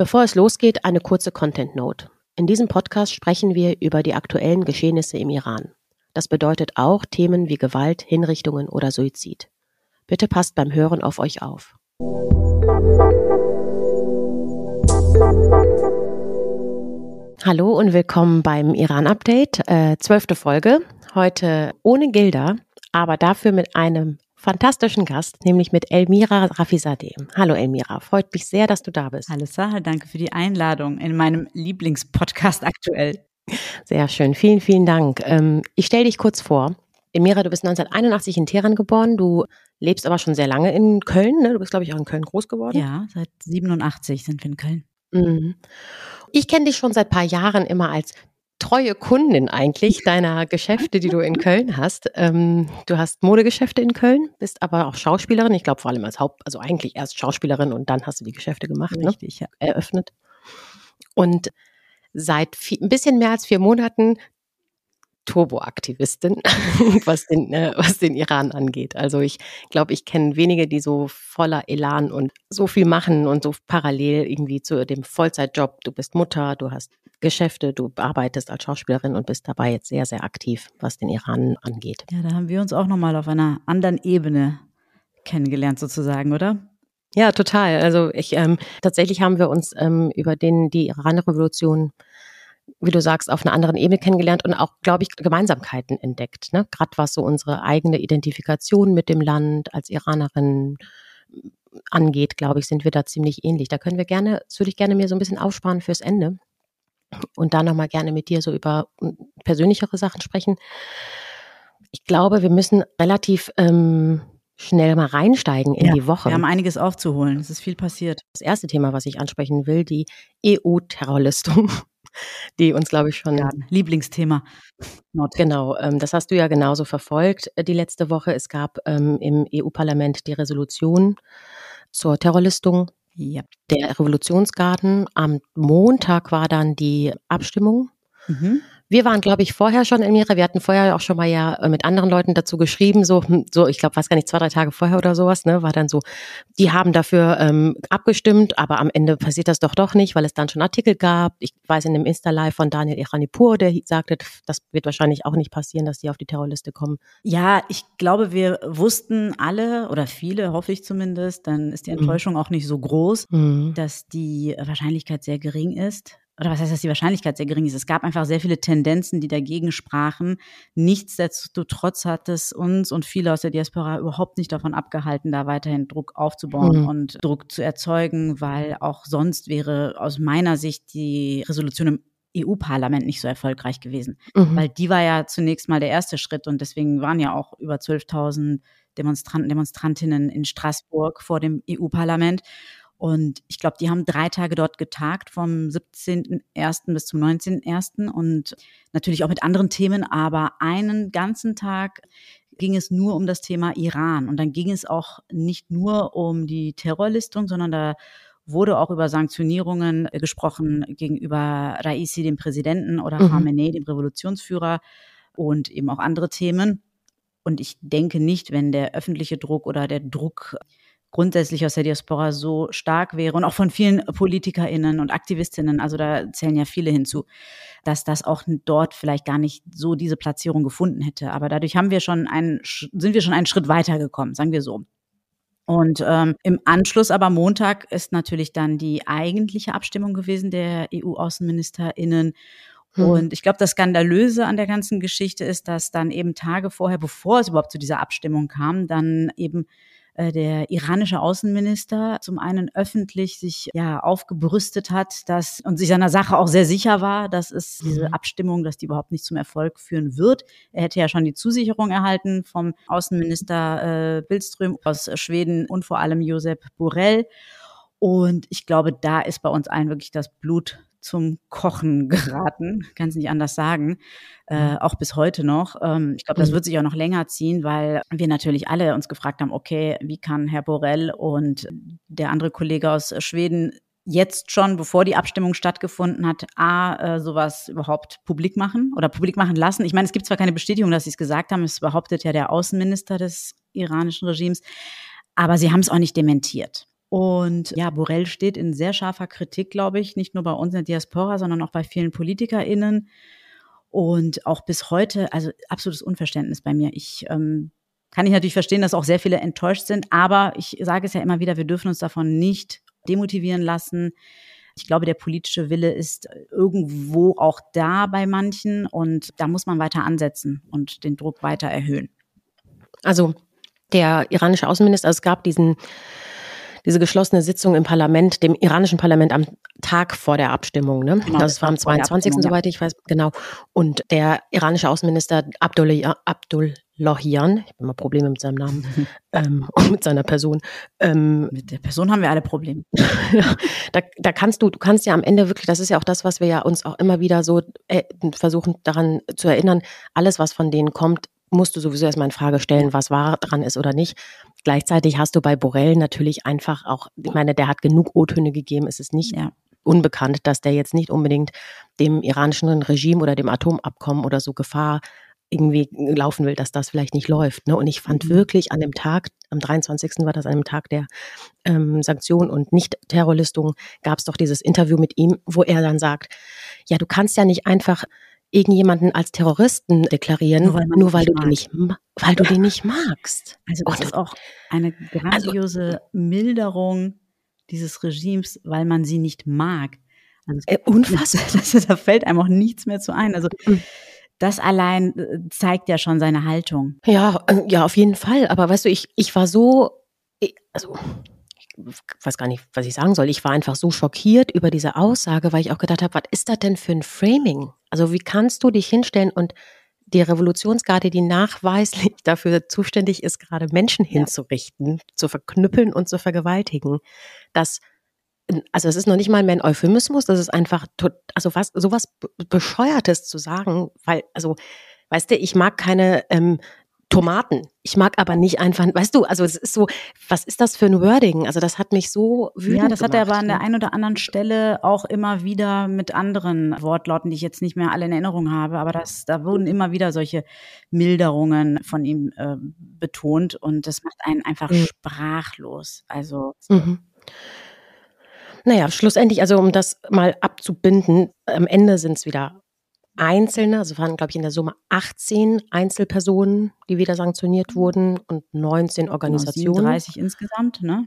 Bevor es losgeht, eine kurze Content Note. In diesem Podcast sprechen wir über die aktuellen Geschehnisse im Iran. Das bedeutet auch Themen wie Gewalt, Hinrichtungen oder Suizid. Bitte passt beim Hören auf euch auf. Hallo und willkommen beim Iran-Update, äh, zwölfte Folge. Heute ohne Gilda, aber dafür mit einem fantastischen Gast, nämlich mit Elmira Rafizadeh. Hallo Elmira, freut mich sehr, dass du da bist. Hallo Sarah, danke für die Einladung in meinem Lieblingspodcast aktuell. Sehr schön, vielen, vielen Dank. Ähm, ich stelle dich kurz vor. Elmira, du bist 1981 in Teheran geboren, du lebst aber schon sehr lange in Köln. Ne? Du bist, glaube ich, auch in Köln groß geworden. Ja, seit 87 sind wir in Köln. Mhm. Ich kenne dich schon seit ein paar Jahren immer als treue Kundin eigentlich deiner Geschäfte, die du in Köln hast. Ähm, du hast Modegeschäfte in Köln, bist aber auch Schauspielerin. Ich glaube vor allem als Haupt, also eigentlich erst Schauspielerin und dann hast du die Geschäfte gemacht, ne? Richtig, ne? ja. eröffnet. Und seit vier, ein bisschen mehr als vier Monaten Turboaktivistin, was den, äh, was den Iran angeht. Also ich glaube, ich kenne wenige, die so voller Elan und so viel machen und so parallel irgendwie zu dem Vollzeitjob. Du bist Mutter, du hast Geschäfte, du arbeitest als Schauspielerin und bist dabei jetzt sehr, sehr aktiv, was den Iran angeht. Ja, da haben wir uns auch nochmal auf einer anderen Ebene kennengelernt sozusagen, oder? Ja, total. Also ich ähm, tatsächlich haben wir uns ähm, über den die Iran-Revolution wie du sagst, auf einer anderen Ebene kennengelernt und auch, glaube ich, Gemeinsamkeiten entdeckt. Ne? Gerade was so unsere eigene Identifikation mit dem Land als Iranerin angeht, glaube ich, sind wir da ziemlich ähnlich. Da können wir gerne, das würde ich gerne mir so ein bisschen aufsparen fürs Ende und da nochmal gerne mit dir so über persönlichere Sachen sprechen. Ich glaube, wir müssen relativ ähm, schnell mal reinsteigen in ja, die Woche. Wir haben einiges aufzuholen. Es ist viel passiert. Das erste Thema, was ich ansprechen will, die EU-Terrorlistung die uns, glaube ich, schon. Ja, Lieblingsthema. Not. Genau, ähm, das hast du ja genauso verfolgt äh, die letzte Woche. Es gab ähm, im EU-Parlament die Resolution zur Terrorlistung ja. der Revolutionsgarden. Am Montag war dann die Abstimmung. Mhm. Wir waren, glaube ich, vorher schon, Elmira, wir hatten vorher auch schon mal ja äh, mit anderen Leuten dazu geschrieben, so, hm, so ich glaube, weiß gar nicht, zwei, drei Tage vorher oder sowas, ne, war dann so, die haben dafür ähm, abgestimmt, aber am Ende passiert das doch doch nicht, weil es dann schon Artikel gab. Ich weiß in dem Insta-Live von Daniel Iranipur, der sagte, das wird wahrscheinlich auch nicht passieren, dass die auf die Terrorliste kommen. Ja, ich glaube, wir wussten alle oder viele, hoffe ich zumindest, dann ist die mhm. Enttäuschung mhm. auch nicht so groß, mhm. dass die Wahrscheinlichkeit sehr gering ist oder was heißt, dass die Wahrscheinlichkeit sehr gering ist. Es gab einfach sehr viele Tendenzen, die dagegen sprachen. Nichtsdestotrotz hat es uns und viele aus der Diaspora überhaupt nicht davon abgehalten, da weiterhin Druck aufzubauen mhm. und Druck zu erzeugen, weil auch sonst wäre aus meiner Sicht die Resolution im EU-Parlament nicht so erfolgreich gewesen. Mhm. Weil die war ja zunächst mal der erste Schritt und deswegen waren ja auch über 12.000 Demonstranten, Demonstrantinnen in Straßburg vor dem EU-Parlament. Und ich glaube, die haben drei Tage dort getagt, vom 17.01. bis zum 19.01. und natürlich auch mit anderen Themen, aber einen ganzen Tag ging es nur um das Thema Iran. Und dann ging es auch nicht nur um die Terrorlistung, sondern da wurde auch über Sanktionierungen gesprochen gegenüber Raisi, dem Präsidenten, oder mhm. Khamenei, dem Revolutionsführer und eben auch andere Themen. Und ich denke nicht, wenn der öffentliche Druck oder der Druck grundsätzlich aus der Diaspora so stark wäre und auch von vielen PolitikerInnen und AktivistInnen, also da zählen ja viele hinzu, dass das auch dort vielleicht gar nicht so diese Platzierung gefunden hätte. Aber dadurch haben wir schon einen, sind wir schon einen Schritt weitergekommen, sagen wir so. Und ähm, im Anschluss aber Montag ist natürlich dann die eigentliche Abstimmung gewesen der EU-AußenministerInnen. Hm. Und ich glaube, das Skandalöse an der ganzen Geschichte ist, dass dann eben Tage vorher, bevor es überhaupt zu dieser Abstimmung kam, dann eben äh, der iranische Außenminister zum einen öffentlich sich ja aufgebrüstet hat, dass und sich seiner Sache auch sehr sicher war, dass es diese mhm. Abstimmung, dass die überhaupt nicht zum Erfolg führen wird. Er hätte ja schon die Zusicherung erhalten vom Außenminister äh, Billström aus Schweden und vor allem Josep Borrell. Und ich glaube, da ist bei uns allen wirklich das Blut zum Kochen geraten, kann es nicht anders sagen, äh, mhm. auch bis heute noch. Ähm, ich glaube, das mhm. wird sich auch noch länger ziehen, weil wir natürlich alle uns gefragt haben, okay, wie kann Herr Borrell und der andere Kollege aus Schweden jetzt schon, bevor die Abstimmung stattgefunden hat, A, äh, sowas überhaupt publik machen oder publik machen lassen. Ich meine, es gibt zwar keine Bestätigung, dass sie es gesagt haben, es behauptet ja der Außenminister des iranischen Regimes, aber sie haben es auch nicht dementiert. Und ja, Borrell steht in sehr scharfer Kritik, glaube ich, nicht nur bei uns in der Diaspora, sondern auch bei vielen PolitikerInnen. Und auch bis heute, also absolutes Unverständnis bei mir. Ich ähm, kann ich natürlich verstehen, dass auch sehr viele enttäuscht sind, aber ich sage es ja immer wieder, wir dürfen uns davon nicht demotivieren lassen. Ich glaube, der politische Wille ist irgendwo auch da bei manchen und da muss man weiter ansetzen und den Druck weiter erhöhen. Also der iranische Außenminister, also es gab diesen diese geschlossene Sitzung im Parlament, dem iranischen Parlament am Tag vor der Abstimmung. Ne? Genau, das war am 22. soweit ich weiß, genau. Und der iranische Außenminister Abdul, Abdul Lohian, ich habe immer Probleme mit seinem Namen ähm, und mit seiner Person. Ähm, mit der Person haben wir alle Probleme. da, da kannst du, du kannst ja am Ende wirklich, das ist ja auch das, was wir ja uns auch immer wieder so äh, versuchen daran zu erinnern, alles, was von denen kommt, musst du sowieso erstmal in Frage stellen, was wahr dran ist oder nicht. Gleichzeitig hast du bei Borrell natürlich einfach auch, ich meine, der hat genug O-Töne gegeben, es ist nicht ja. unbekannt, dass der jetzt nicht unbedingt dem iranischen Regime oder dem Atomabkommen oder so Gefahr irgendwie laufen will, dass das vielleicht nicht läuft. Ne? Und ich fand mhm. wirklich an dem Tag, am 23. war das an dem Tag der ähm, Sanktionen und Nicht-Terrorlistung, gab es doch dieses Interview mit ihm, wo er dann sagt, ja, du kannst ja nicht einfach irgendjemanden als Terroristen deklarieren, nur weil, nur weil du den nicht, weil du den nicht magst. Also das Und, ist auch eine also grandiose also, Milderung dieses Regimes, weil man sie nicht mag. Also, äh, unfassbar. Das, da fällt einem auch nichts mehr zu ein. Also mhm. das allein äh, zeigt ja schon seine Haltung. Ja, äh, ja, auf jeden Fall. Aber weißt du, ich, ich war so, also weiß gar nicht, was ich sagen soll. Ich war einfach so schockiert über diese Aussage, weil ich auch gedacht habe, was ist das denn für ein Framing? Also wie kannst du dich hinstellen und die Revolutionsgarde, die nachweislich dafür zuständig ist, gerade Menschen hinzurichten, zu verknüppeln und zu vergewaltigen, das also es ist noch nicht mal mehr ein Euphemismus, das ist einfach, also was, sowas Bescheuertes zu sagen, weil, also, weißt du, ich mag keine ähm, Tomaten. Ich mag aber nicht einfach, weißt du, also es ist so, was ist das für ein Wording? Also das hat mich so wütend Ja, das gemacht. hat er aber an der einen oder anderen Stelle auch immer wieder mit anderen Wortlauten, die ich jetzt nicht mehr alle in Erinnerung habe, aber das, da wurden immer wieder solche Milderungen von ihm äh, betont und das macht einen einfach mhm. sprachlos. Also mhm. Naja, schlussendlich, also um das mal abzubinden, am Ende sind es wieder Einzelne, also waren, glaube ich, in der Summe 18 Einzelpersonen, die wieder sanktioniert wurden und 19 genau, Organisationen. Genau, 37 insgesamt, ne?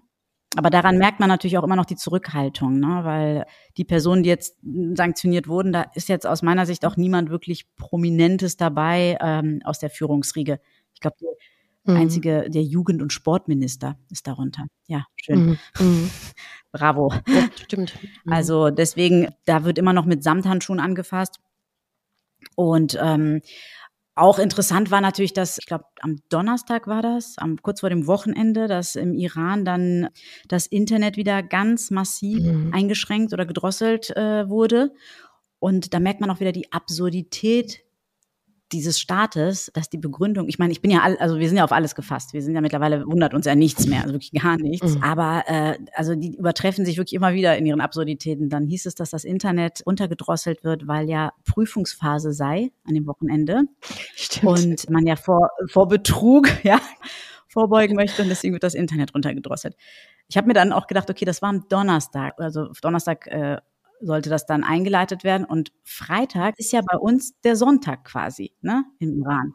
Aber daran merkt man natürlich auch immer noch die Zurückhaltung, ne? weil die Personen, die jetzt sanktioniert wurden, da ist jetzt aus meiner Sicht auch niemand wirklich Prominentes dabei ähm, aus der Führungsriege. Ich glaube, der mhm. einzige, der Jugend- und Sportminister ist darunter. Ja, schön. Mhm. mhm. Bravo. Ja, stimmt. Mhm. Also deswegen, da wird immer noch mit Samthandschuhen angefasst. Und ähm, auch interessant war natürlich, dass, ich glaube, am Donnerstag war das, am, kurz vor dem Wochenende, dass im Iran dann das Internet wieder ganz massiv mhm. eingeschränkt oder gedrosselt äh, wurde. Und da merkt man auch wieder die Absurdität dieses Staates, dass die Begründung, ich meine, ich bin ja all, also wir sind ja auf alles gefasst. Wir sind ja mittlerweile wundert uns ja nichts mehr, also wirklich gar nichts. Mhm. Aber äh, also die übertreffen sich wirklich immer wieder in ihren Absurditäten. Dann hieß es, dass das Internet untergedrosselt wird, weil ja Prüfungsphase sei an dem Wochenende Stimmt. und man ja vor vor Betrug ja vorbeugen möchte und deswegen wird das Internet runtergedrosselt. Ich habe mir dann auch gedacht, okay, das war am Donnerstag, also Donnerstag äh, sollte das dann eingeleitet werden. Und Freitag ist ja bei uns der Sonntag quasi, ne, im Iran.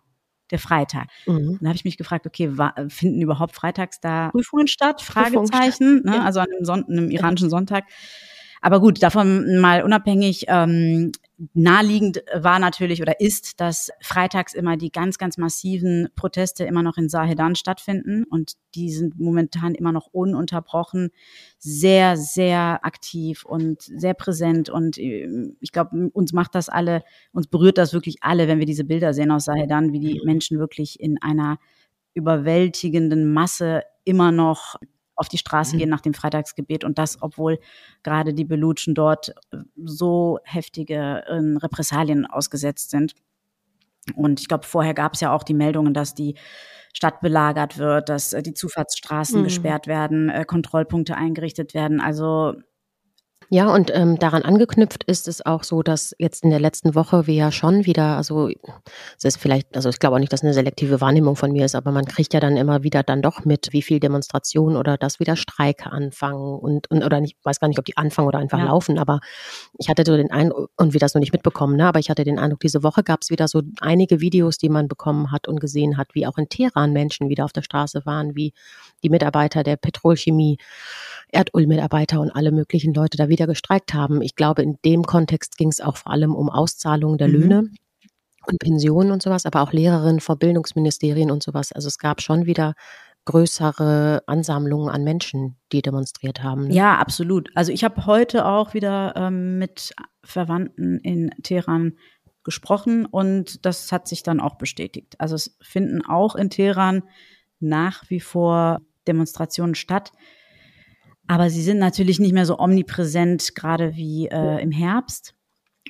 Der Freitag. Mhm. Dann habe ich mich gefragt, okay, finden überhaupt freitags da Prüfungen statt? Fragezeichen, ne? also an einem, Son einem iranischen Sonntag. Aber gut, davon mal unabhängig, ähm, naheliegend war natürlich oder ist, dass freitags immer die ganz, ganz massiven Proteste immer noch in Sahedan stattfinden. Und die sind momentan immer noch ununterbrochen, sehr, sehr aktiv und sehr präsent. Und äh, ich glaube, uns macht das alle, uns berührt das wirklich alle, wenn wir diese Bilder sehen aus Sahedan, wie die Menschen wirklich in einer überwältigenden Masse immer noch auf die Straße mhm. gehen nach dem Freitagsgebet und das, obwohl gerade die Belutschen dort äh, so heftige äh, Repressalien ausgesetzt sind. Und ich glaube, vorher gab es ja auch die Meldungen, dass die Stadt belagert wird, dass äh, die Zufahrtsstraßen mhm. gesperrt werden, äh, Kontrollpunkte eingerichtet werden. Also Ja, und ähm, daran angeknüpft ist es auch so, dass jetzt in der letzten Woche wir ja schon wieder, also es ist vielleicht, also ich glaube auch nicht, dass eine selektive Wahrnehmung von mir ist, aber man kriegt ja dann immer wieder dann doch mit, wie viel Demonstrationen oder dass wieder Streike anfangen und, und oder ich weiß gar nicht, ob die anfangen oder einfach ja. laufen, aber ich hatte so den Eindruck, und wir das noch nicht mitbekommen, ne, aber ich hatte den Eindruck, diese Woche gab es wieder so einige Videos, die man bekommen hat und gesehen hat, wie auch in Teheran Menschen wieder auf der Straße waren, wie die Mitarbeiter der Petrolchemie Erdölmitarbeiter und alle möglichen Leute da wieder gestreikt haben. Ich glaube, in dem Kontext ging es auch vor allem um Auszahlungen der mhm. Löhne und Pensionen und sowas, aber auch Lehrerinnen vor Bildungsministerien und sowas. Also es gab schon wieder größere Ansammlungen an Menschen, die demonstriert haben. Ne? Ja, absolut. Also ich habe heute auch wieder ähm, mit Verwandten in Teheran gesprochen und das hat sich dann auch bestätigt. Also es finden auch in Teheran nach wie vor Demonstrationen statt. Aber sie sind natürlich nicht mehr so omnipräsent, gerade wie äh, im Herbst.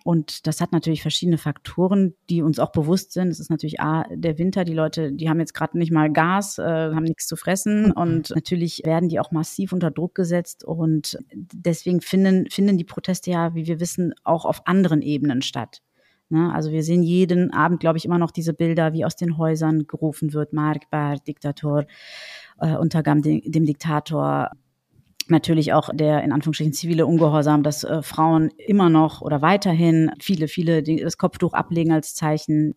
Und das hat natürlich verschiedene Faktoren, die uns auch bewusst sind. Es ist natürlich A, der Winter, die Leute, die haben jetzt gerade nicht mal Gas, äh, haben nichts zu fressen und natürlich werden die auch massiv unter Druck gesetzt und deswegen finden, finden die Proteste ja, wie wir wissen, auch auf anderen Ebenen statt. Ne? Also wir sehen jeden Abend, glaube ich, immer noch diese Bilder, wie aus den Häusern gerufen wird, Markbar, Diktator, äh, Untergang dem, dem Diktator, natürlich auch der in Anführungsstrichen zivile Ungehorsam, dass äh, Frauen immer noch oder weiterhin viele, viele das Kopftuch ablegen als Zeichen.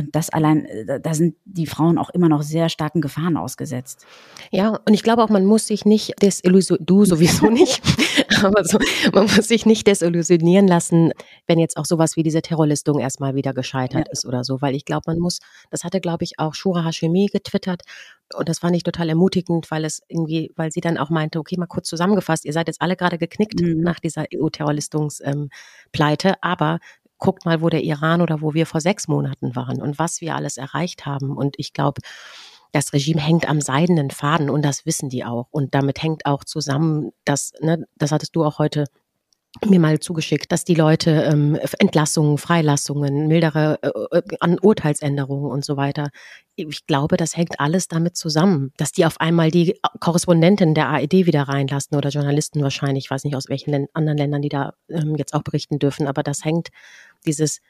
Und das allein, äh, da sind die Frauen auch immer noch sehr starken Gefahren ausgesetzt. Ja, und ich glaube auch, man muss sich nicht desillusionieren, du sowieso nicht, aber so, man muss sich nicht desillusionieren lassen, wenn jetzt auch sowas wie diese Terrorlistung erstmal wieder gescheitert ja. ist oder so, weil ich glaube, man muss, das hatte, glaube ich, auch Shura Hashemi getwittert, und das fand ich total ermutigend, weil es irgendwie, weil sie dann auch meinte, okay, mal kurz zusammengefasst, ihr seid jetzt alle gerade geknickt mhm. nach dieser EU-Terrorlistungspleite, ähm, aber guckt mal, wo der Iran oder wo wir vor sechs Monaten waren und was wir alles erreicht haben. Und ich glaube, das Regime hängt am seidenen Faden und das wissen die auch. Und damit hängt auch zusammen, dass, ne, das hattest du auch heute mir mal zugeschickt, dass die Leute ähm, Entlassungen, Freilassungen, mildere äh, äh, an Urteilsänderungen und so weiter. Ich glaube, das hängt alles damit zusammen, dass die auf einmal die Korrespondentin der AED wieder reinlassen oder Journalisten wahrscheinlich, ich weiß nicht aus welchen Län anderen Ländern, die da ähm, jetzt auch berichten dürfen, aber das hängt dieses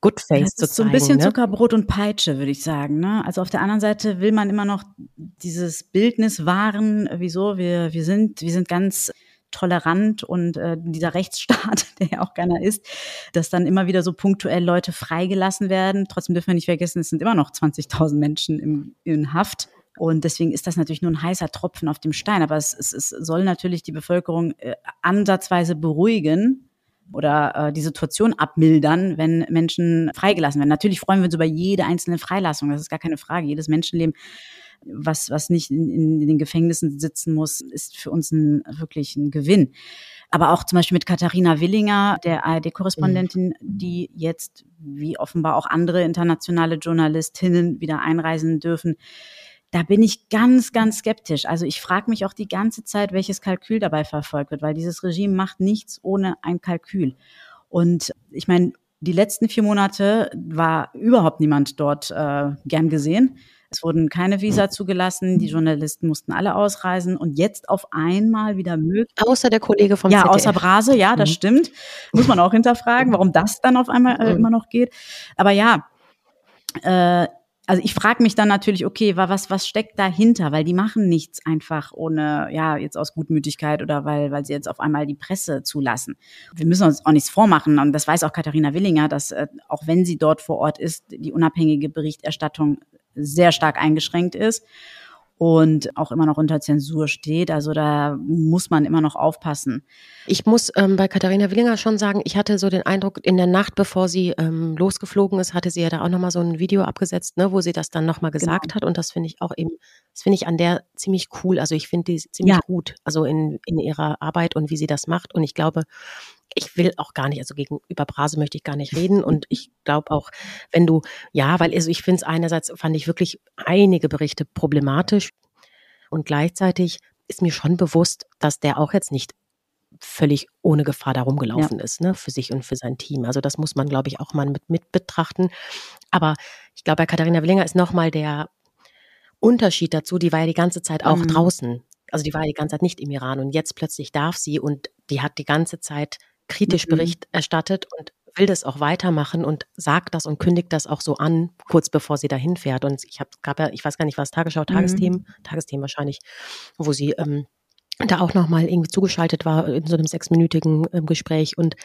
Good Face das ist so ein bisschen ne? Zuckerbrot und Peitsche, würde ich sagen. Ne? Also auf der anderen Seite will man immer noch dieses Bildnis wahren, wieso wir wir sind wir sind ganz tolerant und äh, dieser Rechtsstaat, der ja auch keiner ist, dass dann immer wieder so punktuell Leute freigelassen werden. Trotzdem dürfen wir nicht vergessen, es sind immer noch 20.000 Menschen im, in Haft. Und deswegen ist das natürlich nur ein heißer Tropfen auf dem Stein. Aber es, es, es soll natürlich die Bevölkerung äh, ansatzweise beruhigen oder äh, die Situation abmildern, wenn Menschen freigelassen werden. Natürlich freuen wir uns über jede einzelne Freilassung. Das ist gar keine Frage. Jedes Menschenleben was, was nicht in, in den Gefängnissen sitzen muss, ist für uns ein, wirklich ein Gewinn. Aber auch zum Beispiel mit Katharina Willinger, der ARD-Korrespondentin, mhm. die jetzt, wie offenbar auch andere internationale Journalistinnen, wieder einreisen dürfen. Da bin ich ganz, ganz skeptisch. Also ich frage mich auch die ganze Zeit, welches Kalkül dabei verfolgt wird, weil dieses Regime macht nichts ohne ein Kalkül. Und ich meine, die letzten vier Monate war überhaupt niemand dort äh, gern gesehen. Es wurden keine Visa zugelassen, die Journalisten mussten alle ausreisen und jetzt auf einmal wieder möglich. Außer der Kollege vom Ja, ZDF. außer Brase, ja, das mhm. stimmt. Muss man auch hinterfragen, warum das dann auf einmal äh, mhm. immer noch geht. Aber ja, äh, also ich frage mich dann natürlich, okay, was, was steckt dahinter? Weil die machen nichts einfach ohne, ja, jetzt aus Gutmütigkeit oder weil, weil sie jetzt auf einmal die Presse zulassen. Wir müssen uns auch nichts vormachen und das weiß auch Katharina Willinger, dass äh, auch wenn sie dort vor Ort ist, die unabhängige Berichterstattung sehr stark eingeschränkt ist und auch immer noch unter Zensur steht. Also da muss man immer noch aufpassen. Ich muss ähm, bei Katharina Willinger schon sagen, ich hatte so den Eindruck, in der Nacht, bevor sie ähm, losgeflogen ist, hatte sie ja da auch nochmal so ein Video abgesetzt, ne, wo sie das dann nochmal gesagt genau. hat. Und das finde ich auch eben, das finde ich an der ziemlich cool. Also ich finde die ziemlich ja. gut, also in, in ihrer Arbeit und wie sie das macht. Und ich glaube, ich will auch gar nicht, also gegenüber Brase möchte ich gar nicht reden. Und ich glaube auch, wenn du, ja, weil also ich finde es einerseits fand ich wirklich einige Berichte problematisch und gleichzeitig ist mir schon bewusst, dass der auch jetzt nicht völlig ohne Gefahr da rumgelaufen ja. ist, ne, für sich und für sein Team. Also das muss man, glaube ich, auch mal mit, mit betrachten. Aber ich glaube, bei Katharina Willinger ist nochmal der Unterschied dazu, die war ja die ganze Zeit auch mhm. draußen also die war die ganze Zeit nicht im Iran und jetzt plötzlich darf sie und die hat die ganze Zeit kritisch mhm. Bericht erstattet und will das auch weitermachen und sagt das und kündigt das auch so an, kurz bevor sie dahin fährt. Und ich habe, gab ja, ich weiß gar nicht, was Tagesschau, Tagesthemen, mhm. Tagesthemen wahrscheinlich, wo sie ähm, da auch nochmal irgendwie zugeschaltet war in so einem sechsminütigen ähm, Gespräch und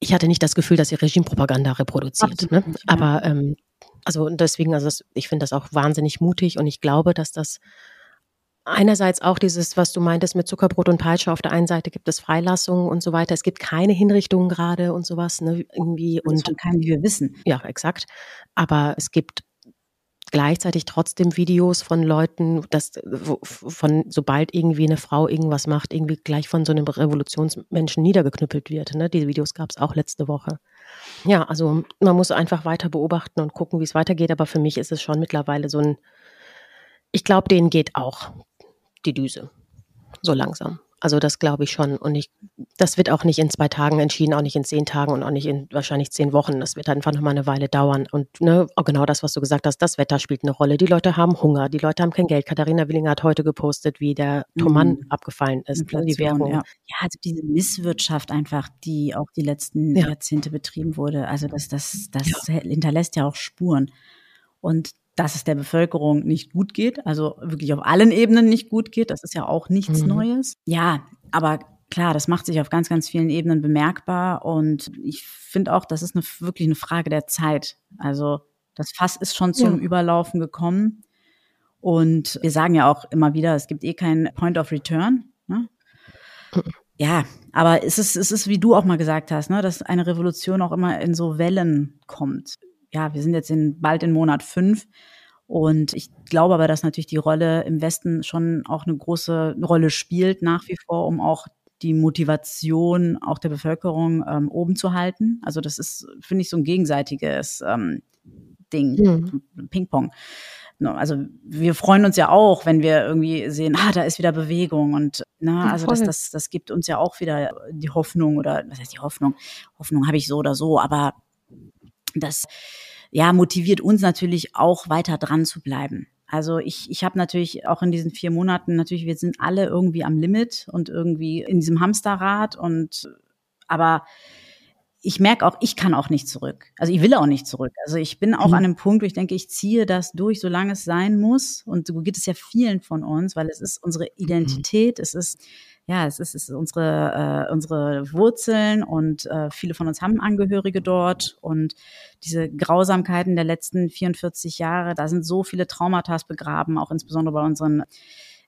ich hatte nicht das Gefühl, dass sie Regimepropaganda reproduziert. Ne? Aber ähm, also deswegen, also das, ich finde das auch wahnsinnig mutig und ich glaube, dass das einerseits auch dieses, was du meintest mit Zuckerbrot und Peitsche. Auf der einen Seite gibt es Freilassungen und so weiter. Es gibt keine Hinrichtungen gerade und sowas, ne, irgendwie. Und von keinen, die wir wissen. Ja, exakt. Aber es gibt gleichzeitig trotzdem Videos von Leuten, dass von sobald irgendwie eine Frau irgendwas macht, irgendwie gleich von so einem Revolutionsmenschen niedergeknüppelt wird. Ne? Diese Videos gab es auch letzte Woche. Ja, also man muss einfach weiter beobachten und gucken, wie es weitergeht. Aber für mich ist es schon mittlerweile so ein, ich glaube, denen geht auch die Düse. So langsam. Also das glaube ich schon. Und ich, das wird auch nicht in zwei Tagen entschieden, auch nicht in zehn Tagen und auch nicht in wahrscheinlich zehn Wochen. Das wird einfach noch mal eine Weile dauern. Und ne, auch genau das, was du gesagt hast, das Wetter spielt eine Rolle. Die Leute haben Hunger, die Leute haben kein Geld. Katharina Willinger hat heute gepostet, wie der Thomann mhm. abgefallen ist, Inflation, die Währung. Ja. ja, also diese Misswirtschaft einfach, die auch die letzten ja. Jahrzehnte betrieben wurde. Also das, das, das ja. hinterlässt ja auch Spuren. Und dass es der Bevölkerung nicht gut geht, also wirklich auf allen Ebenen nicht gut geht. Das ist ja auch nichts mhm. Neues. Ja, aber klar, das macht sich auf ganz, ganz vielen Ebenen bemerkbar. Und ich finde auch, das ist eine, wirklich eine Frage der Zeit. Also das Fass ist schon zum ja. Überlaufen gekommen. Und wir sagen ja auch immer wieder, es gibt eh keinen Point of Return. Ne? Ja, aber es ist, es ist, wie du auch mal gesagt hast, ne, dass eine Revolution auch immer in so Wellen kommt ja, wir sind jetzt in, bald in Monat fünf. Und ich glaube aber, dass natürlich die Rolle im Westen schon auch eine große Rolle spielt nach wie vor, um auch die Motivation auch der Bevölkerung ähm, oben zu halten. Also das ist, finde ich, so ein gegenseitiges ähm, Ding, mhm. Ping-Pong. Also wir freuen uns ja auch, wenn wir irgendwie sehen, ah, da ist wieder Bewegung und na, ne, also das, das, das gibt uns ja auch wieder die Hoffnung oder was heißt die Hoffnung? Hoffnung habe ich so oder so, aber das ja motiviert uns natürlich auch weiter dran zu bleiben. Also ich, ich habe natürlich auch in diesen vier Monaten natürlich, wir sind alle irgendwie am Limit und irgendwie in diesem Hamsterrad und aber ich merke auch, ich kann auch nicht zurück. Also ich will auch nicht zurück. Also ich bin auch mhm. an einem Punkt, wo ich denke, ich ziehe das durch, solange es sein muss. Und so geht es ja vielen von uns, weil es ist unsere mhm. Identität, mhm. es ist ja, es ist, es ist unsere, äh, unsere Wurzeln und äh, viele von uns haben Angehörige dort und diese Grausamkeiten der letzten 44 Jahre, da sind so viele Traumata begraben, auch insbesondere bei unseren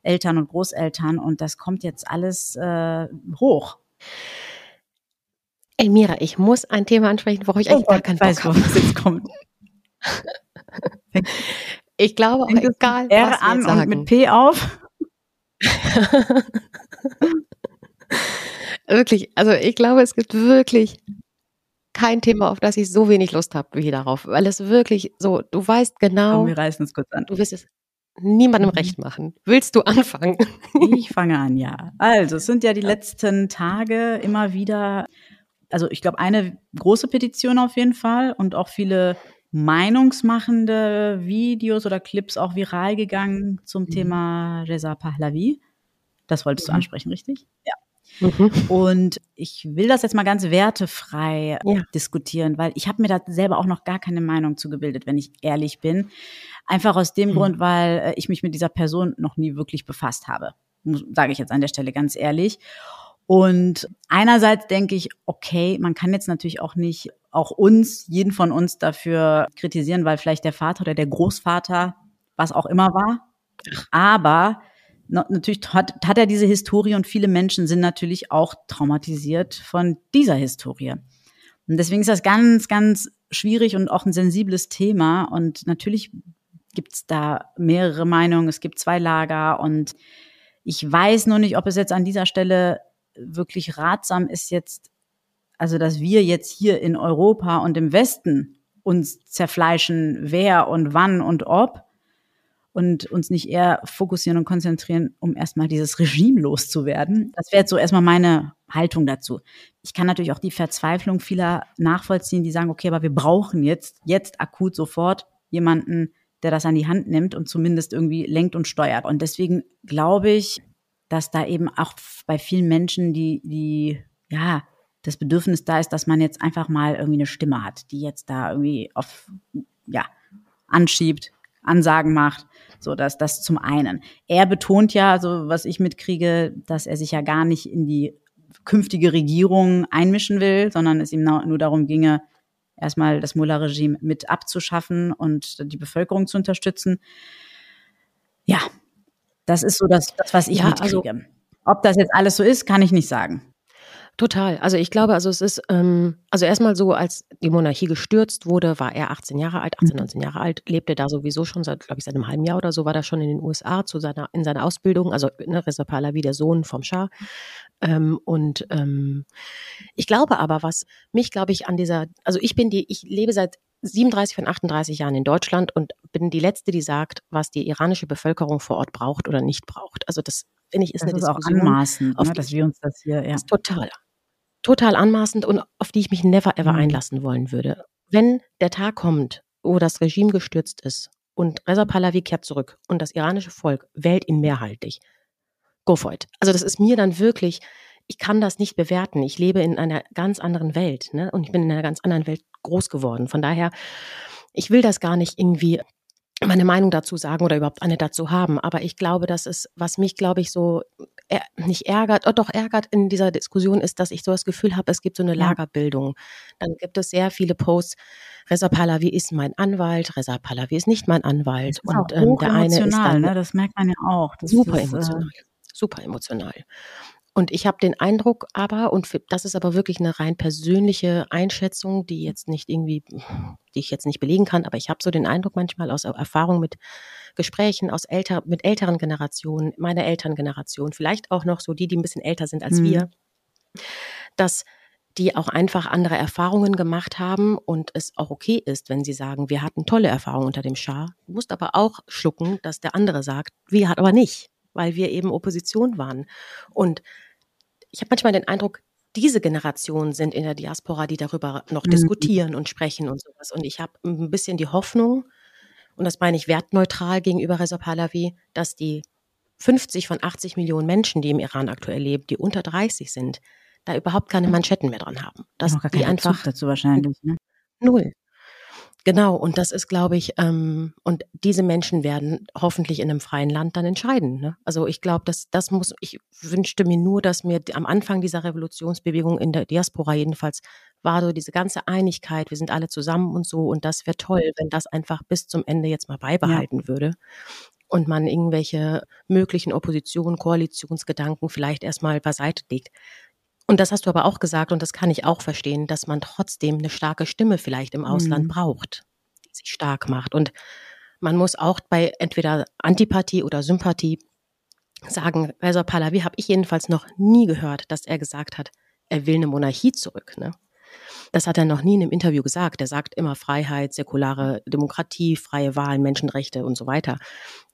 Eltern und Großeltern und das kommt jetzt alles äh, hoch. Ey, Mira, ich muss ein Thema ansprechen, worauf ich oh eigentlich gar keinen Bock habe. jetzt kommt. ich glaube, auch egal, R was an und mit P auf. wirklich, also ich glaube, es gibt wirklich kein Thema, auf das ich so wenig Lust habe wie darauf, weil es wirklich so, du weißt genau. Komm, wir reißen es kurz an. Du wirst es niemandem mhm. recht machen. Willst du anfangen? Ich fange an, ja. Also, es sind ja die letzten Tage immer wieder, also ich glaube, eine große Petition auf jeden Fall und auch viele meinungsmachende Videos oder Clips auch viral gegangen zum mhm. Thema Reza Pahlavi. Das wolltest mhm. du ansprechen, richtig? Ja. Mhm. Und ich will das jetzt mal ganz wertefrei ja. diskutieren, weil ich habe mir da selber auch noch gar keine Meinung zugebildet, wenn ich ehrlich bin. Einfach aus dem mhm. Grund, weil äh, ich mich mit dieser Person noch nie wirklich befasst habe. Sage ich jetzt an der Stelle ganz ehrlich. Und einerseits denke ich, okay, man kann jetzt natürlich auch nicht auch uns, jeden von uns dafür kritisieren, weil vielleicht der Vater oder der Großvater, was auch immer war. Aber natürlich hat, hat er diese Historie und viele Menschen sind natürlich auch traumatisiert von dieser Historie. Und deswegen ist das ganz, ganz schwierig und auch ein sensibles Thema. Und natürlich gibt es da mehrere Meinungen, es gibt zwei Lager und ich weiß nur nicht, ob es jetzt an dieser Stelle wirklich ratsam ist, jetzt, also dass wir jetzt hier in Europa und im Westen uns zerfleischen, wer und wann und ob, und uns nicht eher fokussieren und konzentrieren, um erstmal dieses Regime loszuwerden. Das wäre jetzt so erstmal meine Haltung dazu. Ich kann natürlich auch die Verzweiflung vieler nachvollziehen, die sagen, okay, aber wir brauchen jetzt, jetzt akut sofort jemanden, der das an die Hand nimmt und zumindest irgendwie lenkt und steuert. Und deswegen glaube ich, dass da eben auch bei vielen Menschen die, die, ja, das Bedürfnis da ist, dass man jetzt einfach mal irgendwie eine Stimme hat, die jetzt da irgendwie auf, ja, anschiebt, Ansagen macht. So, dass das zum einen. Er betont ja, so was ich mitkriege, dass er sich ja gar nicht in die künftige Regierung einmischen will, sondern es ihm nur darum ginge, erstmal das Mullah-Regime mit abzuschaffen und die Bevölkerung zu unterstützen. Ja, das ist so das, das was ich ja, mitkriege. Also, Ob das jetzt alles so ist, kann ich nicht sagen. Total. Also ich glaube, also es ist, ähm, also erstmal so, als die Monarchie gestürzt wurde, war er 18 Jahre alt, 18, 19 mhm. Jahre alt, lebte da sowieso schon seit, glaube ich, seit einem halben Jahr oder so, war da schon in den USA zu seiner, in seiner Ausbildung, also ne, Reza Pahlavi, der Sohn vom Schah. Ähm, und ähm, ich glaube aber, was mich, glaube ich, an dieser, also ich bin die, ich lebe seit 37 von 38 Jahren in Deutschland und bin die Letzte, die sagt, was die iranische Bevölkerung vor Ort braucht oder nicht braucht. Also das finde ich ist das eine ist Diskussion, auch anmaßend, ne, dass wir uns das hier ja. ist total total anmaßend und auf die ich mich never ever mhm. einlassen wollen würde. Wenn der Tag kommt, wo das Regime gestürzt ist und Reza Pahlavi kehrt zurück und das iranische Volk wählt ihn mehrheitlich, go for it. Also das ist mir dann wirklich, ich kann das nicht bewerten. Ich lebe in einer ganz anderen Welt ne? und ich bin in einer ganz anderen Welt groß geworden. Von daher, ich will das gar nicht irgendwie meine Meinung dazu sagen oder überhaupt eine dazu haben. Aber ich glaube, dass es, was mich, glaube ich, so er, nicht ärgert, oh doch ärgert in dieser Diskussion ist, dass ich so das Gefühl habe, es gibt so eine Lagerbildung. Dann gibt es sehr viele Posts, Reza Pahlavi ist mein Anwalt, Reza Pahlavi ist nicht mein Anwalt. Und ähm, der eine ist dann, ne? das merkt man ja auch. Das super ist, äh, emotional. Äh, super emotional. Und ich habe den Eindruck aber, und das ist aber wirklich eine rein persönliche Einschätzung, die jetzt nicht irgendwie, die ich jetzt nicht belegen kann, aber ich habe so den Eindruck manchmal aus Erfahrung mit Gesprächen aus älter, mit älteren Generationen, meiner Elterngeneration, vielleicht auch noch so die, die ein bisschen älter sind als mhm. wir, dass die auch einfach andere Erfahrungen gemacht haben und es auch okay ist, wenn sie sagen, wir hatten tolle Erfahrungen unter dem Schah. Du musst aber auch schlucken, dass der andere sagt, wir hat aber nicht, weil wir eben Opposition waren. Und ich habe manchmal den Eindruck, diese Generationen sind in der Diaspora, die darüber noch mhm. diskutieren und sprechen und sowas. Und ich habe ein bisschen die Hoffnung, und das meine ich wertneutral gegenüber Reza Pahlavi, dass die 50 von 80 Millionen Menschen, die im Iran aktuell leben, die unter 30 sind, da überhaupt keine Manschetten mehr dran haben. Dass die einfach dazu wahrscheinlich, ne? Null. Genau, und das ist, glaube ich, ähm, und diese Menschen werden hoffentlich in einem freien Land dann entscheiden. Ne? Also ich glaube, dass das muss, ich wünschte mir nur, dass mir am Anfang dieser Revolutionsbewegung in der Diaspora jedenfalls war so diese ganze Einigkeit, wir sind alle zusammen und so, und das wäre toll, wenn das einfach bis zum Ende jetzt mal beibehalten ja. würde und man irgendwelche möglichen Opposition, Koalitionsgedanken vielleicht erstmal beiseite legt. Und das hast du aber auch gesagt, und das kann ich auch verstehen, dass man trotzdem eine starke Stimme vielleicht im Ausland mhm. braucht, die sich stark macht. Und man muss auch bei entweder Antipathie oder Sympathie sagen, Reza Pahlavi habe ich jedenfalls noch nie gehört, dass er gesagt hat, er will eine Monarchie zurück. Ne? Das hat er noch nie in einem Interview gesagt. Er sagt immer Freiheit, säkulare Demokratie, freie Wahlen, Menschenrechte und so weiter.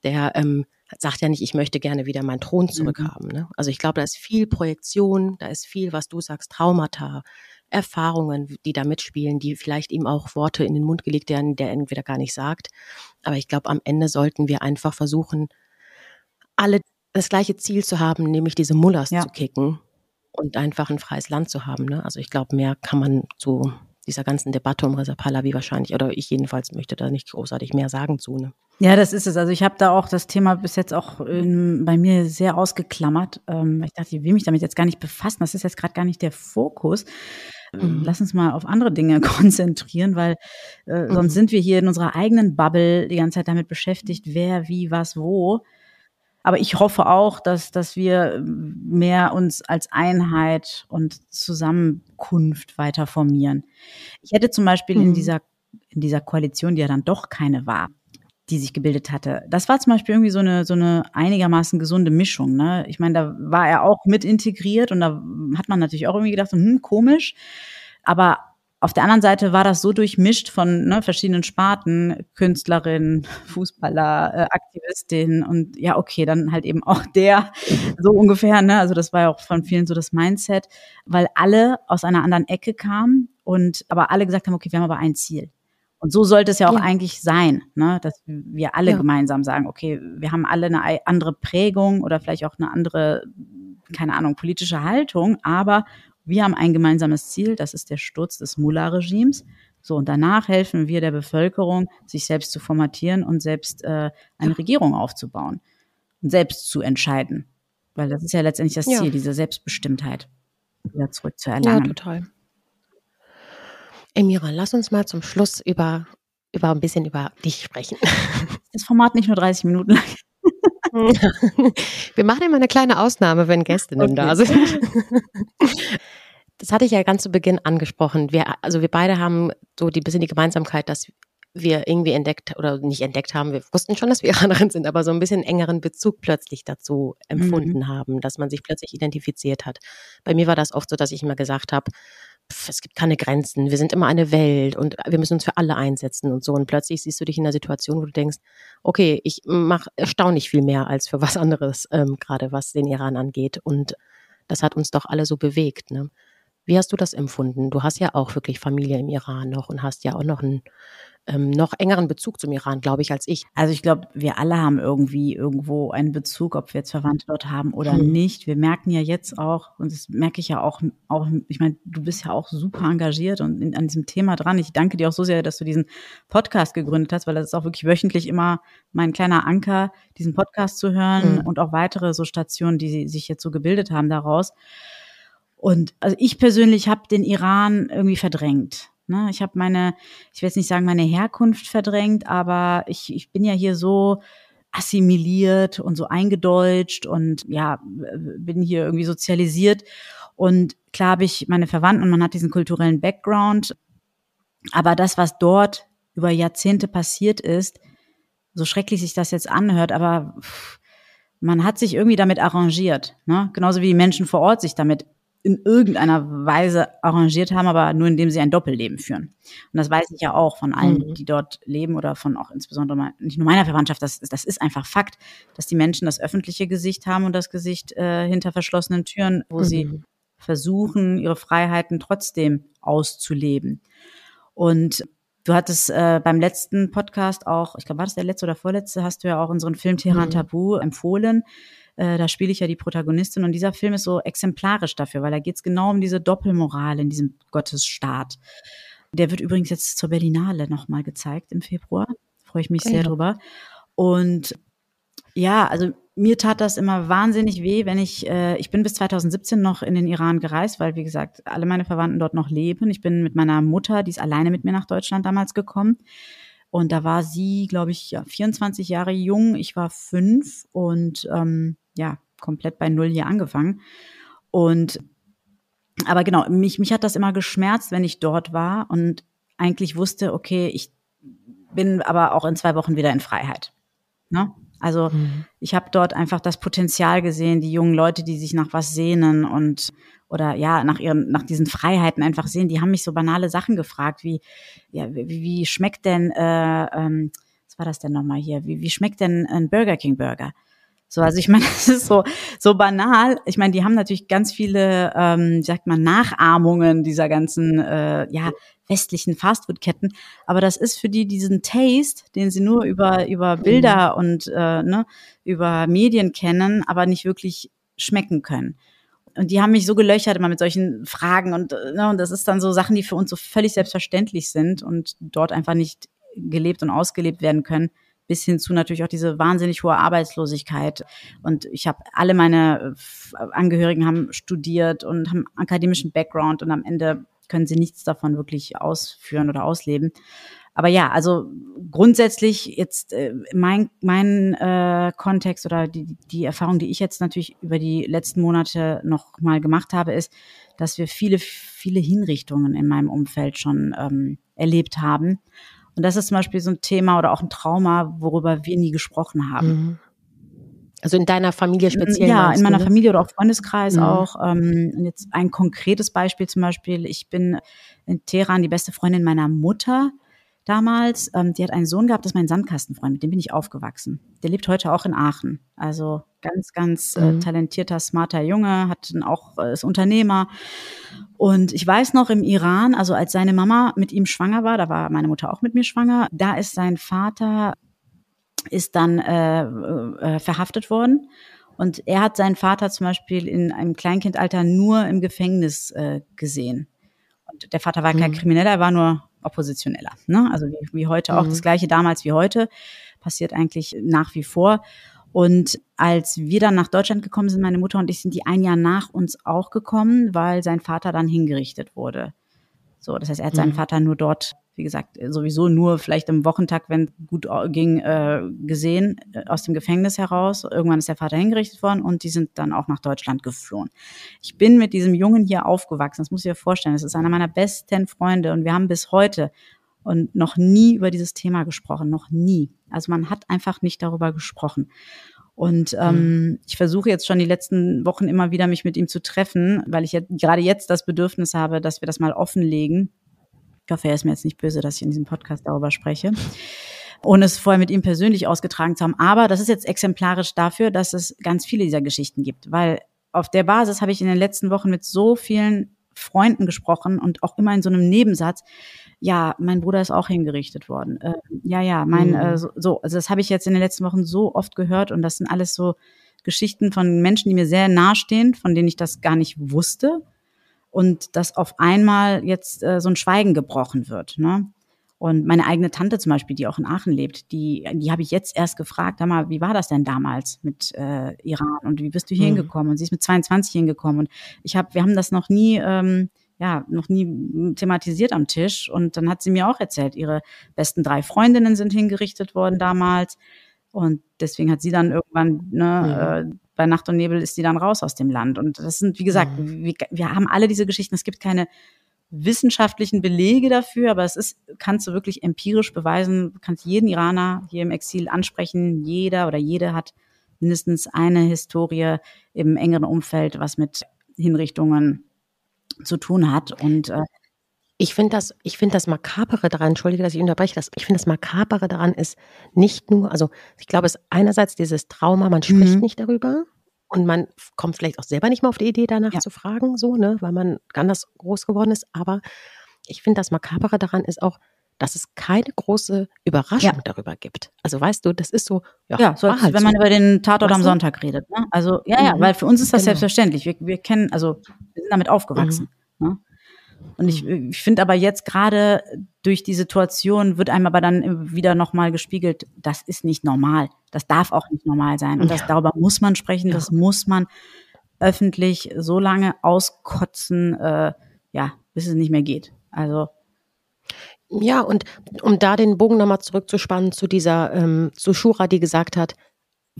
Der ähm, sagt ja nicht, ich möchte gerne wieder meinen Thron mhm. zurückhaben. Ne? Also ich glaube, da ist viel Projektion, da ist viel, was du sagst, Traumata, Erfahrungen, die da mitspielen, die vielleicht ihm auch Worte in den Mund gelegt werden, der entweder gar nicht sagt. Aber ich glaube, am Ende sollten wir einfach versuchen, alle das gleiche Ziel zu haben, nämlich diese Mullers ja. zu kicken und einfach ein freies Land zu haben. Ne? Also ich glaube, mehr kann man zu dieser ganzen Debatte um Reza Pahlavi wahrscheinlich, oder ich jedenfalls möchte da nicht großartig mehr sagen zu. Ne? Ja, das ist es. Also ich habe da auch das Thema bis jetzt auch in, bei mir sehr ausgeklammert. Ähm, ich dachte, ich will mich damit jetzt gar nicht befassen. Das ist jetzt gerade gar nicht der Fokus. Mhm. Lass uns mal auf andere Dinge konzentrieren, weil äh, mhm. sonst sind wir hier in unserer eigenen Bubble die ganze Zeit damit beschäftigt, wer, wie, was, wo. Aber ich hoffe auch, dass, dass wir mehr uns als Einheit und Zusammenkunft weiter formieren. Ich hätte zum Beispiel mhm. in dieser, in dieser Koalition, die ja dann doch keine war, die sich gebildet hatte. Das war zum Beispiel irgendwie so eine, so eine einigermaßen gesunde Mischung. Ne? Ich meine, da war er auch mit integriert und da hat man natürlich auch irgendwie gedacht, hm, komisch. Aber auf der anderen Seite war das so durchmischt von ne, verschiedenen Sparten, Künstlerin, Fußballer, äh, Aktivistin und ja, okay, dann halt eben auch der, so ungefähr, ne? Also das war ja auch von vielen so das Mindset, weil alle aus einer anderen Ecke kamen und aber alle gesagt haben, okay, wir haben aber ein Ziel. Und so sollte es ja auch ja. eigentlich sein, ne? dass wir alle ja. gemeinsam sagen, okay, wir haben alle eine andere Prägung oder vielleicht auch eine andere, keine Ahnung, politische Haltung, aber wir haben ein gemeinsames Ziel, das ist der Sturz des Mullah-Regimes. So, und danach helfen wir der Bevölkerung, sich selbst zu formatieren und selbst äh, eine Regierung aufzubauen und selbst zu entscheiden. Weil das ist ja letztendlich das Ziel, diese Selbstbestimmtheit wieder zurückzuerlangen. Ja, total. Emira, lass uns mal zum Schluss über, über ein bisschen über dich sprechen. Das Format nicht nur 30 Minuten lang. Wir machen immer eine kleine Ausnahme, wenn Gästinnen okay. da sind. Das hatte ich ja ganz zu Beginn angesprochen. Wir, also wir beide haben so die bisschen die Gemeinsamkeit, dass wir irgendwie entdeckt oder nicht entdeckt haben, wir wussten schon, dass wir Iranerin sind, aber so ein bisschen engeren Bezug plötzlich dazu empfunden mhm. haben, dass man sich plötzlich identifiziert hat. Bei mir war das oft so, dass ich immer gesagt habe, es gibt keine Grenzen, wir sind immer eine Welt und wir müssen uns für alle einsetzen und so. Und plötzlich siehst du dich in einer Situation, wo du denkst, okay, ich mache erstaunlich viel mehr als für was anderes, ähm, gerade was den Iran angeht. Und das hat uns doch alle so bewegt. Ne? Wie hast du das empfunden? Du hast ja auch wirklich Familie im Iran noch und hast ja auch noch einen ähm, noch engeren Bezug zum Iran, glaube ich, als ich. Also ich glaube, wir alle haben irgendwie irgendwo einen Bezug, ob wir jetzt Verwandte dort haben oder hm. nicht. Wir merken ja jetzt auch, und das merke ich ja auch, auch ich meine, du bist ja auch super engagiert und in, an diesem Thema dran. Ich danke dir auch so sehr, dass du diesen Podcast gegründet hast, weil das ist auch wirklich wöchentlich immer mein kleiner Anker, diesen Podcast zu hören hm. und auch weitere so Stationen, die sich jetzt so gebildet haben daraus. Und also ich persönlich habe den Iran irgendwie verdrängt. Ne? Ich habe meine, ich will jetzt nicht sagen, meine Herkunft verdrängt, aber ich, ich bin ja hier so assimiliert und so eingedeutscht und ja, bin hier irgendwie sozialisiert. Und klar habe ich meine Verwandten und man hat diesen kulturellen Background. Aber das, was dort über Jahrzehnte passiert ist, so schrecklich sich das jetzt anhört, aber man hat sich irgendwie damit arrangiert. Ne? Genauso wie die Menschen vor Ort sich damit in irgendeiner Weise arrangiert haben, aber nur indem sie ein Doppelleben führen. Und das weiß ich ja auch von allen, mhm. die dort leben oder von auch insbesondere mal, nicht nur meiner Verwandtschaft, das, das ist einfach Fakt, dass die Menschen das öffentliche Gesicht haben und das Gesicht äh, hinter verschlossenen Türen, wo mhm. sie versuchen, ihre Freiheiten trotzdem auszuleben. Und du hattest äh, beim letzten Podcast auch, ich glaube, war das der letzte oder vorletzte, hast du ja auch unseren Film Teheran mhm. Tabu empfohlen. Äh, da spiele ich ja die Protagonistin und dieser Film ist so exemplarisch dafür, weil da geht es genau um diese Doppelmoral in diesem Gottesstaat. Der wird übrigens jetzt zur Berlinale nochmal gezeigt im Februar. Freue ich mich sehr drüber. Und ja, also mir tat das immer wahnsinnig weh, wenn ich, äh, ich bin bis 2017 noch in den Iran gereist, weil, wie gesagt, alle meine Verwandten dort noch leben. Ich bin mit meiner Mutter, die ist alleine mit mir nach Deutschland damals gekommen. Und da war sie, glaube ich, ja, 24 Jahre jung. Ich war fünf und ähm, ja, komplett bei Null hier angefangen. Und aber genau, mich, mich hat das immer geschmerzt, wenn ich dort war und eigentlich wusste, okay, ich bin aber auch in zwei Wochen wieder in Freiheit. Ne? Also mhm. ich habe dort einfach das Potenzial gesehen, die jungen Leute, die sich nach was sehnen und oder ja nach ihren nach diesen Freiheiten einfach sehen. Die haben mich so banale Sachen gefragt, wie ja wie, wie schmeckt denn äh, ähm, was war das denn nochmal hier? Wie, wie schmeckt denn ein Burger King Burger? So, also ich meine, das ist so, so banal. Ich meine, die haben natürlich ganz viele, ähm, sagt man, Nachahmungen dieser ganzen, äh, ja, westlichen Fastfood-Ketten. Aber das ist für die diesen Taste, den sie nur über, über Bilder mhm. und äh, ne, über Medien kennen, aber nicht wirklich schmecken können. Und die haben mich so gelöchert immer mit solchen Fragen und, äh, ne, und das ist dann so Sachen, die für uns so völlig selbstverständlich sind und dort einfach nicht gelebt und ausgelebt werden können bis hin zu natürlich auch diese wahnsinnig hohe Arbeitslosigkeit. Und ich habe alle meine äh, Angehörigen haben studiert und haben akademischen Background und am Ende können sie nichts davon wirklich ausführen oder ausleben. Aber ja, also grundsätzlich jetzt äh, mein, mein äh, Kontext oder die, die Erfahrung, die ich jetzt natürlich über die letzten Monate noch mal gemacht habe, ist, dass wir viele, viele Hinrichtungen in meinem Umfeld schon ähm, erlebt haben. Und das ist zum Beispiel so ein Thema oder auch ein Trauma, worüber wir nie gesprochen haben. Mhm. Also in deiner Familie speziell? Ja, in meiner du, Familie oder auch Freundeskreis mhm. auch. Ähm, jetzt ein konkretes Beispiel zum Beispiel. Ich bin in Teheran die beste Freundin meiner Mutter. Damals. Ähm, die hat einen Sohn gehabt, das ist mein Sandkastenfreund, mit dem bin ich aufgewachsen. Der lebt heute auch in Aachen. Also ganz, ganz äh, mhm. talentierter, smarter Junge, hat auch äh, ist Unternehmer. Und ich weiß noch im Iran, also als seine Mama mit ihm schwanger war, da war meine Mutter auch mit mir schwanger, da ist sein Vater ist dann äh, äh, verhaftet worden. Und er hat seinen Vater zum Beispiel in einem Kleinkindalter nur im Gefängnis äh, gesehen. Und der Vater war kein mhm. Krimineller, er war nur Oppositioneller. Ne? Also wie, wie heute mhm. auch das gleiche damals wie heute passiert eigentlich nach wie vor. Und als wir dann nach Deutschland gekommen sind, meine Mutter und ich, sind die ein Jahr nach uns auch gekommen, weil sein Vater dann hingerichtet wurde. So, das heißt, er hat seinen mhm. Vater nur dort, wie gesagt, sowieso nur vielleicht im Wochentag, wenn gut ging, äh, gesehen äh, aus dem Gefängnis heraus. Irgendwann ist der Vater hingerichtet worden und die sind dann auch nach Deutschland geflohen. Ich bin mit diesem Jungen hier aufgewachsen. Das muss ich dir vorstellen. Das ist einer meiner besten Freunde und wir haben bis heute und noch nie über dieses Thema gesprochen, noch nie. Also man hat einfach nicht darüber gesprochen. Und ähm, mhm. ich versuche jetzt schon die letzten Wochen immer wieder mich mit ihm zu treffen, weil ich jetzt, gerade jetzt das Bedürfnis habe, dass wir das mal offenlegen. Ich hoffe, er ist mir jetzt nicht böse, dass ich in diesem Podcast darüber spreche ohne es vorher mit ihm persönlich ausgetragen zu haben. Aber das ist jetzt exemplarisch dafür, dass es ganz viele dieser Geschichten gibt, weil auf der Basis habe ich in den letzten Wochen mit so vielen Freunden gesprochen und auch immer in so einem Nebensatz, ja, mein Bruder ist auch hingerichtet worden. Äh, ja, ja, mein, mhm. äh, so, so, also das habe ich jetzt in den letzten Wochen so oft gehört und das sind alles so Geschichten von Menschen, die mir sehr nahestehen, von denen ich das gar nicht wusste und dass auf einmal jetzt äh, so ein Schweigen gebrochen wird. Ne? Und meine eigene Tante zum Beispiel, die auch in Aachen lebt, die, die habe ich jetzt erst gefragt, mal, wie war das denn damals mit äh, Iran und wie bist du hier mhm. hingekommen? Und sie ist mit 22 hingekommen. Und ich habe, wir haben das noch nie ähm, ja, noch nie thematisiert am Tisch. Und dann hat sie mir auch erzählt, ihre besten drei Freundinnen sind hingerichtet worden damals. Und deswegen hat sie dann irgendwann, ne, mhm. äh, bei Nacht und Nebel ist sie dann raus aus dem Land. Und das sind, wie gesagt, mhm. wir, wir haben alle diese Geschichten. Es gibt keine wissenschaftlichen Belege dafür, aber es ist, kannst du wirklich empirisch beweisen, kannst jeden Iraner hier im Exil ansprechen. Jeder oder jede hat mindestens eine Historie im engeren Umfeld, was mit Hinrichtungen zu tun hat. Und äh, ich finde das, ich finde das Makabere daran, entschuldige, dass ich unterbreche, das, ich finde das Makabere daran ist nicht nur, also ich glaube, es ist einerseits dieses Trauma, man spricht mhm. nicht darüber und man kommt vielleicht auch selber nicht mehr auf die Idee, danach ja. zu fragen, so, ne, weil man ganz groß geworden ist. Aber ich finde das Makabere daran ist auch, dass es keine große Überraschung ja. darüber gibt. Also weißt du, das ist so, ja, ja so als, halt wenn so. man über den Tatort am Sonntag redet. Ne? Also ja, ja, mhm. weil für uns ist das genau. selbstverständlich. Wir, wir kennen, also wir sind damit aufgewachsen. Mhm. Ne? Und ich, ich finde aber jetzt gerade durch die Situation wird einem aber dann wieder nochmal gespiegelt, das ist nicht normal. Das darf auch nicht normal sein. Und das, darüber muss man sprechen, das muss man öffentlich so lange auskotzen, äh, ja, bis es nicht mehr geht. Also ja, und um da den Bogen nochmal zurückzuspannen zu dieser, ähm, zu Shura, die gesagt hat,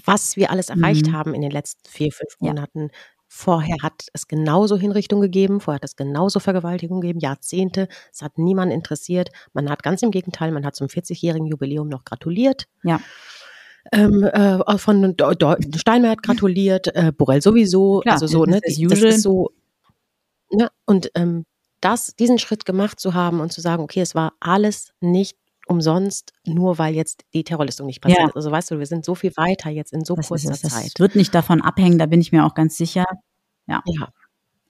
was wir alles erreicht mhm. haben in den letzten vier, fünf Monaten. Vorher hat es genauso Hinrichtung gegeben, vorher hat es genauso Vergewaltigung gegeben, Jahrzehnte. Es hat niemanden interessiert. Man hat ganz im Gegenteil, man hat zum 40-jährigen Jubiläum noch gratuliert. Ja. Ähm, äh, von Steinmeier hat gratuliert, äh, Borrell sowieso. Klar, also so, ne? Das, das ist so. Ne? Und ähm, das, diesen Schritt gemacht zu haben und zu sagen, okay, es war alles nicht umsonst, nur weil jetzt die Terrorlistung nicht passiert ja. ist. Also weißt du, wir sind so viel weiter jetzt in so das kurzer ist, das Zeit. Das wird nicht davon abhängen, da bin ich mir auch ganz sicher. Ja. ja.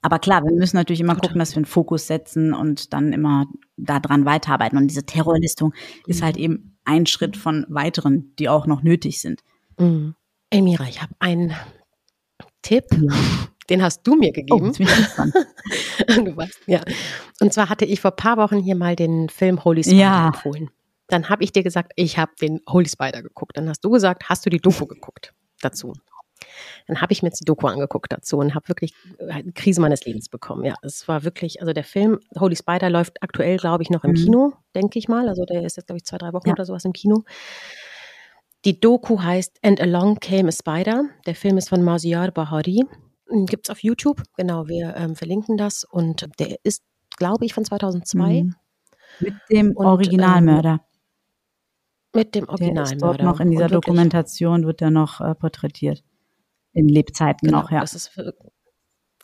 Aber klar, wir müssen natürlich immer Total. gucken, dass wir einen Fokus setzen und dann immer daran weiterarbeiten. Und diese Terrorlistung mhm. ist halt eben ein Schritt von weiteren, die auch noch nötig sind. Mhm. Elmira, ich habe einen Tipp. Ja. Den hast du mir gegeben. Oh, du weißt, ja. Und zwar hatte ich vor ein paar Wochen hier mal den Film Holy Spider ja. empfohlen. Dann habe ich dir gesagt, ich habe den Holy Spider geguckt. Dann hast du gesagt, hast du die Doku geguckt dazu? Dann habe ich mir jetzt die Doku angeguckt dazu und habe wirklich eine äh, Krise meines Lebens bekommen. Ja, es war wirklich, also der Film Holy Spider läuft aktuell, glaube ich, noch im mhm. Kino, denke ich mal. Also der ist jetzt, glaube ich, zwei, drei Wochen ja. oder sowas im Kino. Die Doku heißt And Along Came a Spider. Der Film ist von Maziar Bahari. Hm, Gibt es auf YouTube, genau, wir ähm, verlinken das. Und der ist, glaube ich, von 2002. Mhm. Mit dem und, Originalmörder. Ähm, mit dem Originalmörder. Dort noch in dieser wirklich, Dokumentation wird er noch äh, porträtiert. In Lebzeiten genau, noch, ja. Das ist,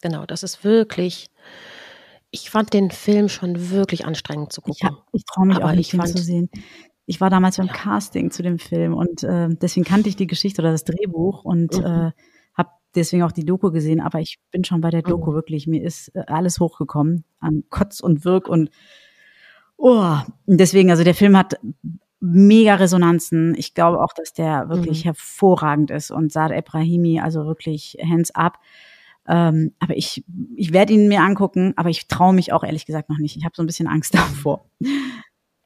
genau, das ist wirklich Ich fand den Film schon wirklich anstrengend zu gucken. Ich, ich traue mich Aber auch nicht, ihn zu sehen. Ich war damals beim ja. Casting zu dem Film und äh, deswegen kannte ich die Geschichte oder das Drehbuch und mhm. äh, habe deswegen auch die Doku gesehen. Aber ich bin schon bei der Doku mhm. wirklich. Mir ist äh, alles hochgekommen an Kotz und Wirk und oh, deswegen, also der Film hat mega Resonanzen. Ich glaube auch, dass der wirklich mhm. hervorragend ist und Saad Ebrahimi, also wirklich hands up. Ähm, aber ich, ich werde ihn mir angucken, aber ich traue mich auch ehrlich gesagt noch nicht. Ich habe so ein bisschen Angst davor.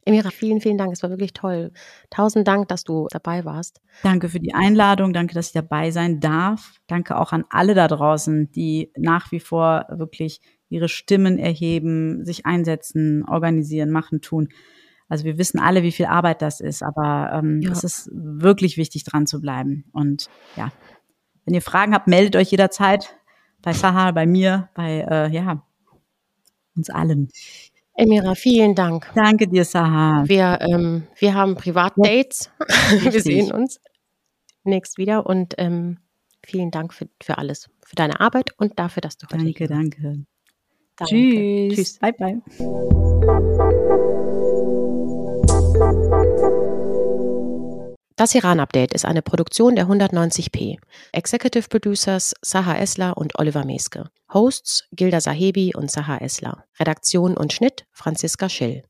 Emira, vielen, vielen Dank. Es war wirklich toll. Tausend Dank, dass du dabei warst. Danke für die Einladung. Danke, dass ich dabei sein darf. Danke auch an alle da draußen, die nach wie vor wirklich ihre Stimmen erheben, sich einsetzen, organisieren, machen, tun. Also wir wissen alle, wie viel Arbeit das ist, aber ähm, ja. es ist wirklich wichtig, dran zu bleiben. Und ja, wenn ihr Fragen habt, meldet euch jederzeit bei Sahar, bei mir, bei äh, ja uns allen. Emira, vielen Dank. Danke dir, Sahar. Wir, ähm, wir haben Privatdates. Ja, wir sehen uns nächst wieder und ähm, vielen Dank für, für alles, für deine Arbeit und dafür, dass du heute Danke, danke. danke. Tschüss. Tschüss. Bye, bye. Das Iran-Update ist eine Produktion der 190p. Executive Producers Saha Esler und Oliver Meske. Hosts Gilda Sahebi und Saha Esler. Redaktion und Schnitt Franziska Schill.